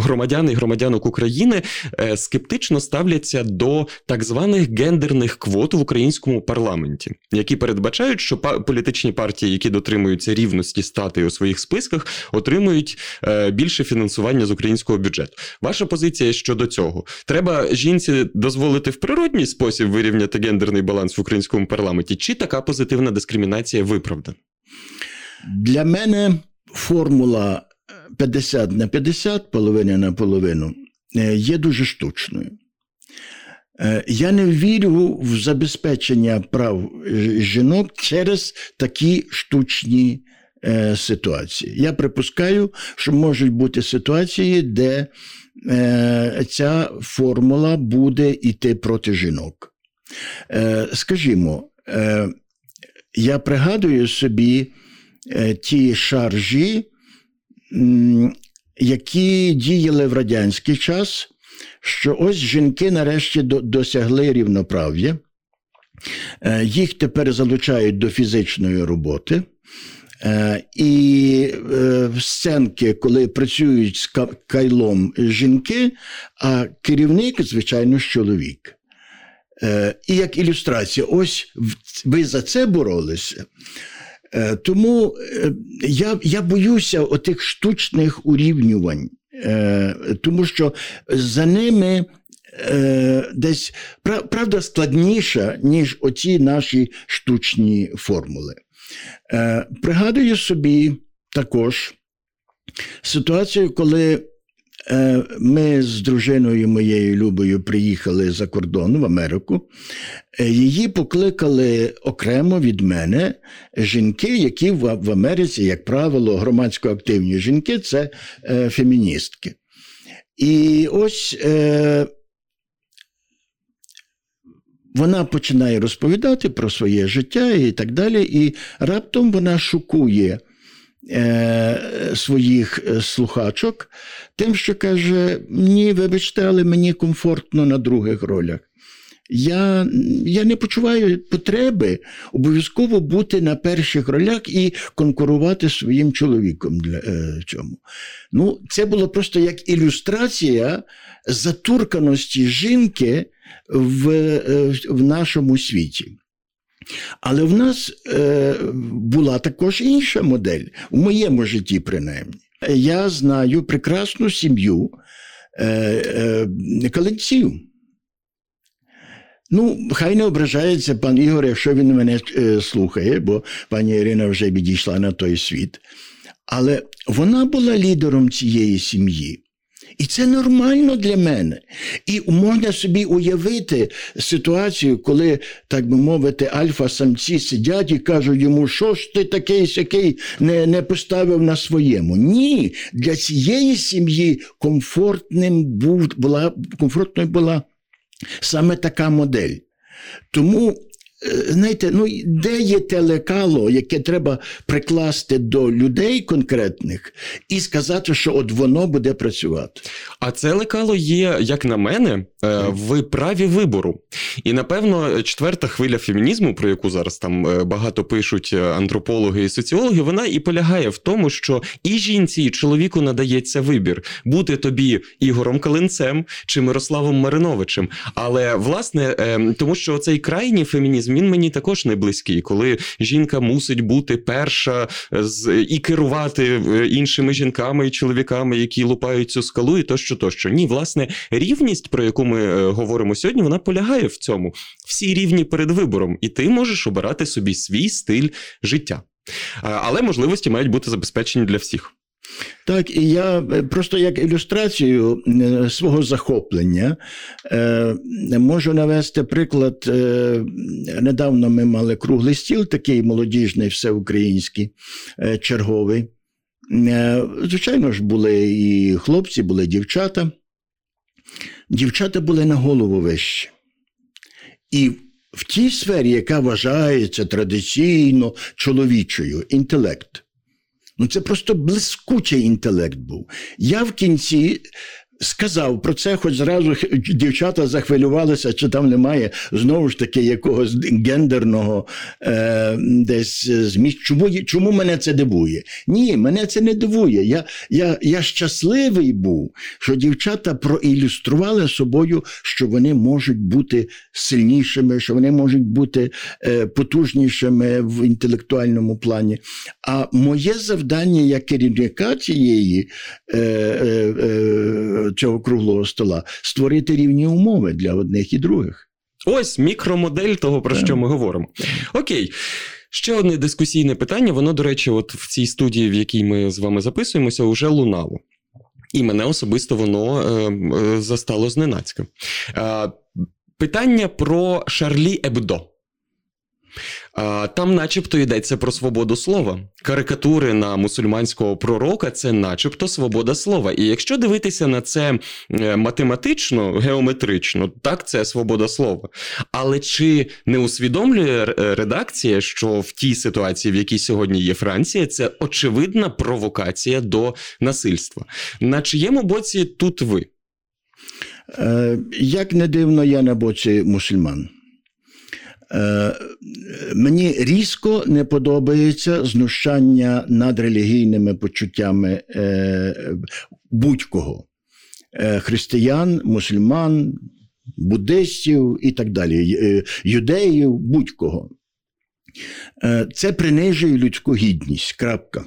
Speaker 1: громадян і громадянок України е, скептично ставляться до так званих гендерних квот в українському парламенті, які передбачають, що політичні партії, які дотримуються рівності стати у своїх списках, отримують е, більше фінансування з українського бюджету. Ваша позиція щодо цього треба жінці дозволити в природній спосіб вирівняти гендерний баланс в українському парламенті, чи така позитивна дискримінація виправдана?
Speaker 2: Для мене формула 50 на 50, половина на половину, е, є дуже штучною. Е, я не вірю в забезпечення прав жінок через такі штучні е, ситуації. Я припускаю, що можуть бути ситуації, де ця формула буде йти проти жінок. Скажімо, я пригадую собі ті шаржі які діяли в радянський час, що ось жінки нарешті досягли рівноправ'я, е, їх тепер залучають до фізичної роботи. Е, і е, сценки, коли працюють з кайлом жінки, а керівник, звичайно, чоловік. І як ілюстрація, ось ви за це боролися. Е, тому е, я я боюся отих штучних урівнювань, е, тому що за ними десь правда складніша, ніж оці наші штучні формули. Пригадую собі також ситуацію, коли ми з дружиною моєю Любою приїхали за кордон в Америку. Е, її покликали окремо від мене жінки, які в Америці, як правило, громадсько активні жінки це е, феміністки. І ось вона починає розповідати про своє життя і так далі, і раптом вона шукує е, своїх е, слухачок, тим, що каже: ні, вибачте, але мені комфортно на других ролях. Я я не почуваю потреби обов'язково бути на перших ролях і конкурувати своїм чоловіком для е, цьому. Ну, Це було просто як ілюстрація затурканості жінки в, е, в нашому світі. Але в нас е, була також інша модель, у моєму житті, принаймні. Я знаю прекрасну сім'ю е, е, каленців. Ну, хай не ображається пан Ігор, якщо він мене е, слухає, бо пані Ірина вже відійшла на той світ. Але вона була лідером цієї сім'ї. І це нормально для мене. І можна собі уявити ситуацію, коли, так би мовити, альфа-самці сидять і кажуть йому, що ж ти такий сякий не не поставив на своєму. Ні, для цієї сім'ї комфортним був, була, комфортною була саме така модель. Тому знаєте, ну де є те лекало, яке треба прикласти до людей конкретних і сказати, що от воно буде працювати.
Speaker 1: А це лекало є, як на мене, е, в праві вибору. І напевно, четверта хвиля фемінізму, про яку зараз там е, багато пишуть антропологи і соціологи, вона і полягає в тому, що і жінці, і чоловіку надається вибір бути тобі Ігором Калинцем чи Мирославом Мариновичем. Але власне, тому що цей крайній фемінізм він мені також не близький, коли жінка мусить бути перша з і керувати е, іншими жінками і чоловіками, які лупають цю скалу, і тощо, тощо. Ні, власне, рівність, про яку ми е, говоримо сьогодні, вона полягає в цьому. Всі рівні перед вибором, і ти можеш обирати собі свій стиль життя. Але можливості мають бути забезпечені для всіх.
Speaker 2: Так, і я е, просто як ілюстрацію е, свого захоплення е, можу навести приклад. Недавно ми мали круглий стіл, такий молодіжний, всеукраїнський, черговий. Звичайно ж, були і хлопці, були дівчата. Дівчата були на голову вищі. І в тій сфері, яка вважається традиційно чоловічою, інтелект. Ну це просто блискучий інтелект був. Я в кінці сказав про це, хоч зразу дівчата захвилювалися, чи там немає знову ж таки якогось гендерного е, десь зміст. Чому чому мене це дивує? Ні, мене це не дивує. Я я, я щасливий був, що дівчата проілюстрували собою, що вони можуть бути сильнішими, що вони можуть бути е, потужнішими в інтелектуальному плані. А моє завдання як керівника цієї. Е, е, е цього круглого стола створити рівні умови для одних і других.
Speaker 1: Ось мікромодель того, про так. що ми говоримо. Окей. Ще одне дискусійне питання. Воно, до речі, от в цій студії, в якій ми з вами записуємося, вже лунало. І мене особисто воно е, е, застало зненацька. Е, питання про Шарлі Ебдо. Там, начебто, йдеться про свободу слова. Карикатури на мусульманського пророка це, начебто, свобода слова. І якщо дивитися на це е, математично, геометрично, так це свобода слова. Але чи не усвідомлює редакція, що в тій ситуації, в якій сьогодні є Франція, це очевидна провокація до насильства? На чиєму боці тут ви?
Speaker 2: Е, як не дивно, я на боці мусульман. Е, мені різко не подобається знущання над релігійними почуттями е, будь-кого е, християн, мусульман, буддистів і так далі, юдеїв, будь-кого. Це принижує людську гідність. крапка.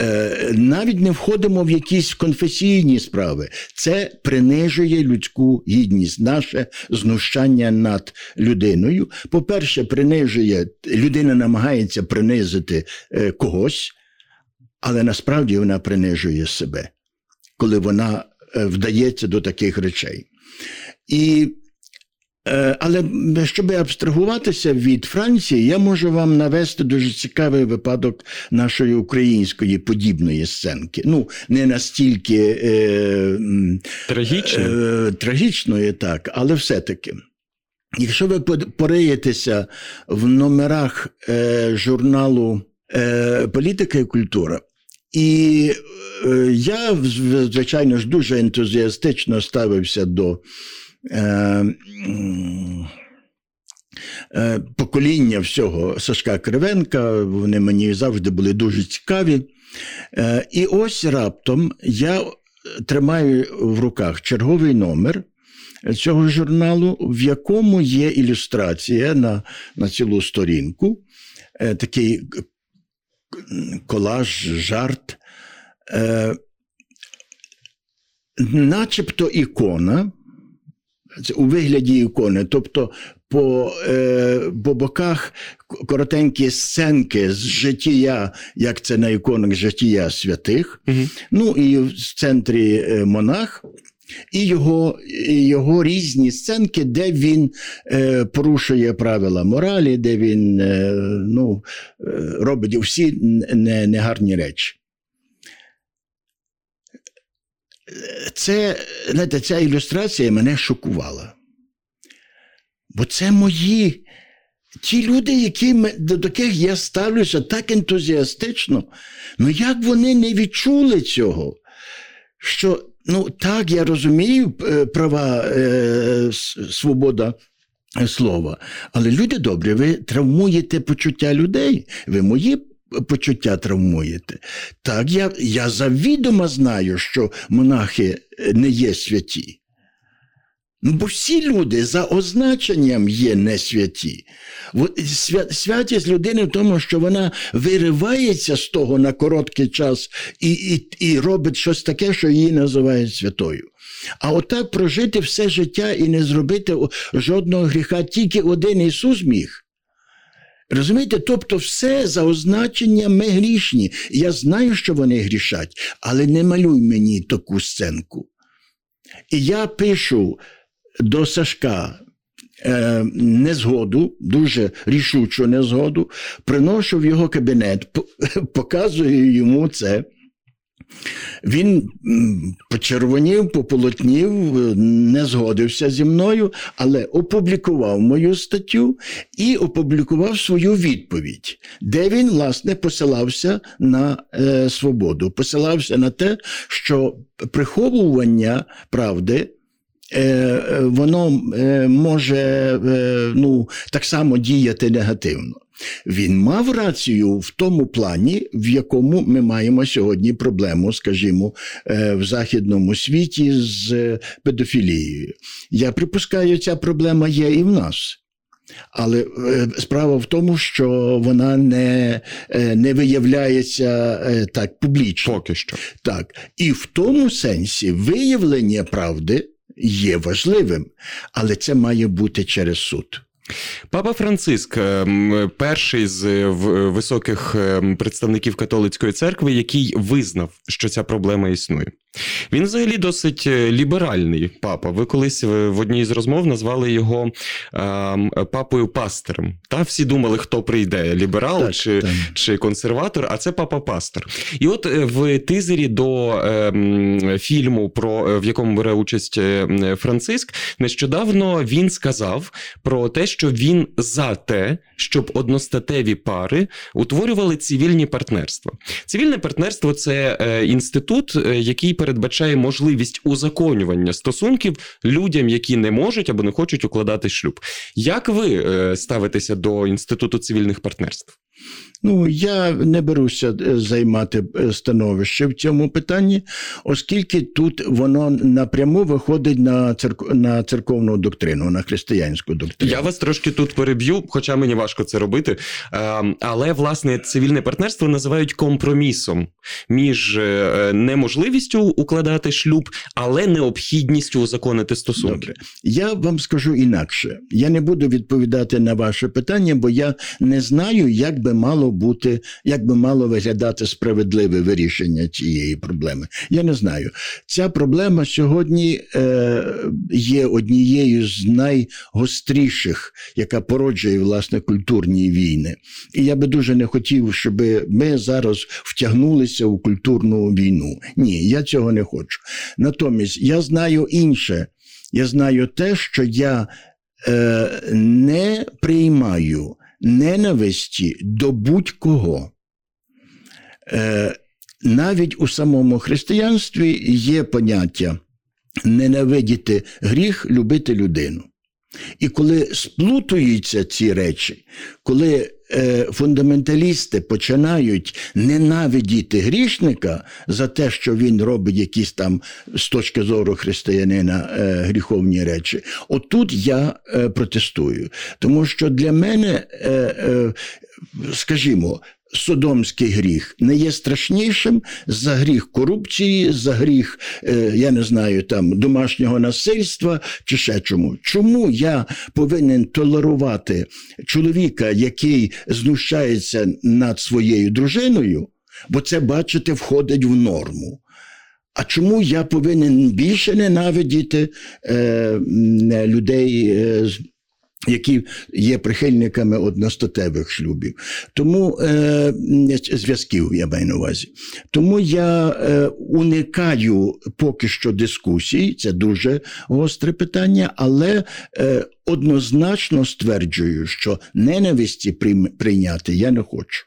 Speaker 2: Е, навіть не входимо в якісь конфесійні справи. Це принижує людську гідність, наше знущання над людиною. По-перше, принижує людина намагається принизити е, когось, але насправді вона принижує себе, коли вона е, вдається до таких речей. І але щоб абстрагуватися від Франції, я можу вам навести дуже цікавий випадок нашої української подібної сценки. Ну, не настільки е,
Speaker 1: Трагічно.
Speaker 2: е, трагічної, так, але все-таки. Якщо ви пориєтеся в номерах е, журналу е, Політика і культура, і е, я, звичайно ж, дуже ентузіастично ставився до. Е, е, покоління всього Сашка Кривенка, вони мені завжди були дуже цікаві. Е, і ось раптом я тримаю в руках черговий номер цього журналу, в якому є ілюстрація на, на цілу сторінку, такий колаж, жарт. Начебто ікона, у вигляді ікони, тобто по е, по боках коротенькі сценки з життя, як це на іконах життя святих, угу. ну і в центрі е, монах. І його його різні сценки, де він е, порушує правила моралі, де він е, ну, е, робить всі негарні речі. Це, знаєте, Ця ілюстрація мене шокувала. Бо це мої ті люди, які, до яких я ставлюся так ентузіастично, ну як вони не відчули цього? Що, ну так, я розумію е, права е, свобода слова, але люди добрі, ви травмуєте почуття людей, ви мої почуття травмуєте. Так, я, я завідомо знаю, що монахи не є святі. Ну, бо всі люди за означенням є не святі. Святість людини в тому, що вона виривається з того на короткий час і і, і робить щось таке, що її називають святою. А отак прожити все життя і не зробити жодного гріха, тільки один Ісус міг. Розумієте, тобто все за означення ми грішні. Я знаю, що вони грішать, але не малюй мені таку сценку. І я пишу до Сашка е, незгоду, дуже рішучу незгоду, приношу в його кабінет, показую йому це. Він почервонів, пополотнів, не згодився зі мною, але опублікував мою статтю і опублікував свою відповідь, де він, власне, посилався на е, свободу, посилався на те, що приховування правди Е, е, воно е, може ну, так само діяти негативно. Він мав рацію в тому плані, в якому ми маємо сьогодні проблему, скажімо, в західному світі з педофілією. Я припускаю, ця проблема є і в нас. Але справа в тому, що вона не не виявляється так публічно.
Speaker 1: Поки що.
Speaker 2: Так. І в тому сенсі виявлення правди є важливим, але це має бути через суд.
Speaker 1: Папа Франциск, ем, перший з високих ем, представників католицької церкви, який визнав, що ця проблема існує. Він взагалі досить е, ліберальний папа. Ви колись в одній з розмов назвали його а, папою пастором. Та всі думали, хто прийде: ліберал так, чи так. чи консерватор, а це папа пастор. І от е, в тизері до е, фільму, про е, в якому бере участь Франциск, нещодавно він сказав про те, що він за те, щоб одностатеві пари утворювали цивільні партнерства. Цивільне партнерство це інститут, який передбачає можливість узаконювання стосунків людям, які не можуть або не хочуть укладати шлюб. Як ви е, ставитеся до інституту цивільних партнерств?
Speaker 2: Ну, я не беруся е, займати е, становище в цьому питанні, оскільки тут воно напряму виходить на церк... на церковну доктрину, на християнську доктрину.
Speaker 1: Я вас трошки тут переб'ю, хоча мені важко це робити. Ем, але власне цивільне партнерство називають компромісом між е, неможливістю укладати шлюб, але необхідністю узаконити стосунки. Добре.
Speaker 2: Я вам скажу інакше. Я не буду відповідати на ваше питання, бо я не знаю, як би мало бути, як би мало виглядати справедливе вирішення цієї проблеми. Я не знаю. Ця проблема сьогодні е, є однією з найгостріших, яка породжує власне культурні війни. І я би дуже не хотів, щоб ми зараз втягнулися у культурну війну. Ні, я цього не хочу. Натомість я знаю інше. Я знаю те, що я е, не приймаю ненависті до будь-кого. Е, Навіть у самому християнстві є поняття ненавидіти гріх, любити людину. І коли сплутуються ці речі, коли фундаменталісти починають ненавидіти грішника за те, що він робить якісь там з точки зору християнина е, гріховні речі, отут я е, протестую. Тому що для мене, е, е, скажімо, Содомський гріх не є страшнішим за гріх корупції, за гріх, е, я не знаю, там домашнього насильства чи ще чому. Чому я повинен толерувати чоловіка, який знущається над своєю дружиною, бо це, бачите, входить в норму. А чому я повинен більше ненавидіти е, людей? Е, які є прихильниками одностатевих шлюбів, тому е, зв'язків я маю на увазі. Тому я е, уникаю поки що дискусій, це дуже гостре питання, але е, однозначно стверджую, що ненависті прийняти я не хочу.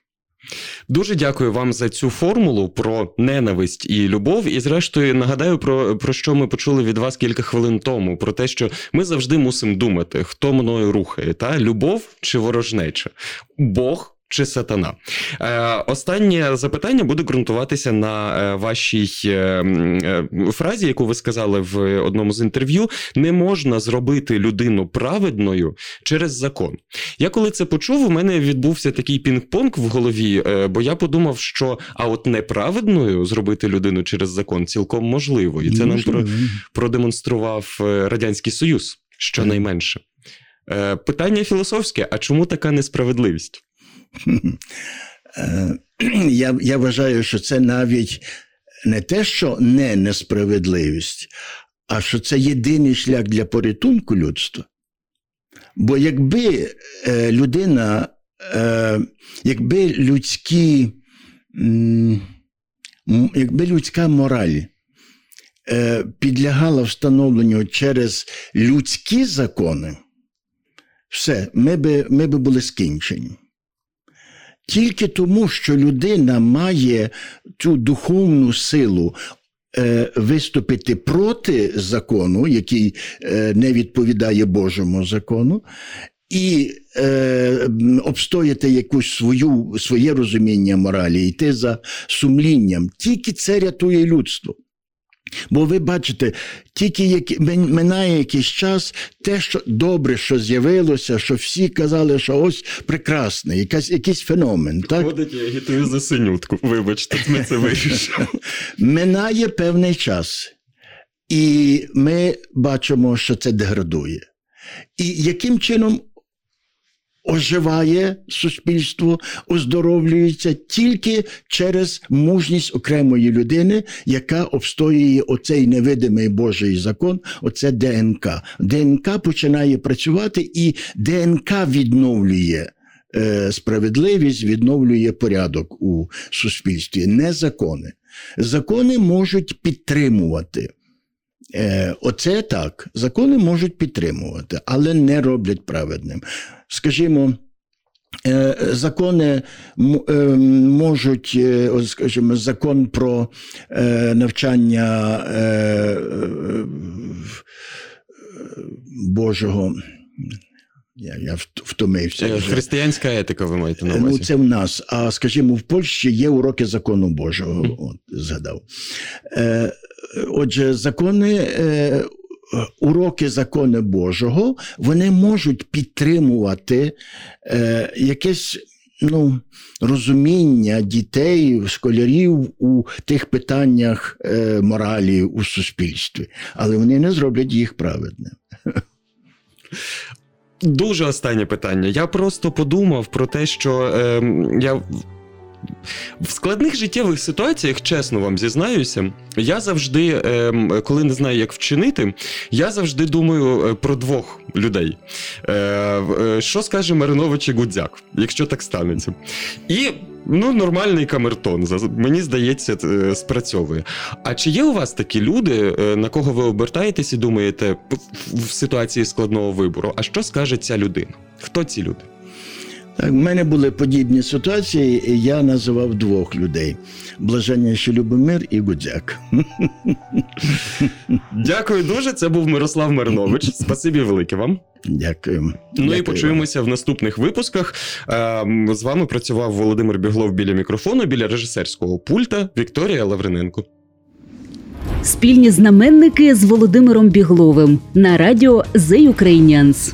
Speaker 1: Дуже дякую вам за цю формулу про ненависть і любов. І, зрештою, нагадаю про, про що ми почули від вас кілька хвилин тому: про те, що ми завжди мусимо думати, хто мною рухає, та любов чи ворожнеча, Бог. Чи сатана? Е, останнє запитання буде ґрунтуватися на е, вашій е, е, фразі, яку ви сказали в одному з інтерв'ю: не можна зробити людину праведною через закон. Я коли це почув, у мене відбувся такий пінг-понг в голові, е, бо я подумав, що а от неправедною зробити людину через закон цілком можливо, і це нам про, продемонстрував радянський союз, щонайменше. Е, Питання філософське: а чому така несправедливість?
Speaker 2: Е, Я, я вважаю, що це навіть не те, що не несправедливість, а що це єдиний шлях для порятунку людства. Бо якби е, людина, е, якби людські, якби людська мораль підлягала встановленню через людські закони, все, ми би, ми би були скінчені. Тільки тому, що людина має цю духовну силу е, виступити проти закону, який е, не відповідає Божому закону, і е, обстояти якусь свою, своє розуміння моралі, йти за сумлінням, тільки це рятує людство. Бо ви бачите, тільки як минає якийсь час, те, що добре, що з'явилося, що всі казали, що ось прекрасне, якась, якийсь феномен. Так?
Speaker 1: Ходить, я агітую за синютку. Вибачте, ми це вирішили.
Speaker 2: Минає певний час, і ми бачимо, що це деградує. І яким чином оживає суспільство, оздоровлюється тільки через мужність окремої людини, яка обстоює оцей невидимий Божий закон, оце ДНК. ДНК починає працювати, і ДНК відновлює. е, Справедливість відновлює порядок у суспільстві, не закони. Закони можуть підтримувати. Е, Оце так. Закони можуть підтримувати, але не роблять праведним. Скажімо, е, закони е, можуть, скажімо, закон про навчання Божого. Я, я втомився.
Speaker 1: Е. Християнська етика, ви маєте на
Speaker 2: Ну, це в нас. А скажімо, в Польщі є уроки закону Божого. От, згадав. Е, отже, закони. Е, Уроки закону Божого вони можуть підтримувати е, якесь ну, розуміння дітей, школярів у тих питаннях е, моралі у суспільстві, але вони не зроблять їх праведним.
Speaker 1: Дуже останнє питання. Я просто подумав про те, що е, я. в- складних життєвих ситуаціях, чесно вам зізнаюся, я завжди, е, коли не знаю, як вчинити, я завжди думаю е, про двох людей. Е, е, що скаже Маринович і Гудзяк, якщо так станеться? І ну, нормальний камертон, мені здається, е, спрацьовує. А чи є у вас такі люди, е, на кого ви обертаєтесь і думаєте в- в ситуації складного вибору? А що скаже ця людина? Хто ці люди?
Speaker 2: Так, в мене були подібні ситуації, і я називав двох людей: Блаженніший Любомир і Гудзяк.
Speaker 1: Дякую дуже. Це був Мирослав Миронович. Спасибі велике вам.
Speaker 2: Дякую.
Speaker 1: Ну
Speaker 2: Дякую
Speaker 1: і
Speaker 2: вам.
Speaker 1: почуємося в наступних випусках. Ем, З вами працював Володимир Біглов біля мікрофону, біля режисерського пульта Вікторія Лавриненко.
Speaker 3: Спільні знаменники з Володимиром Бігловим на радіо The Ukrainians.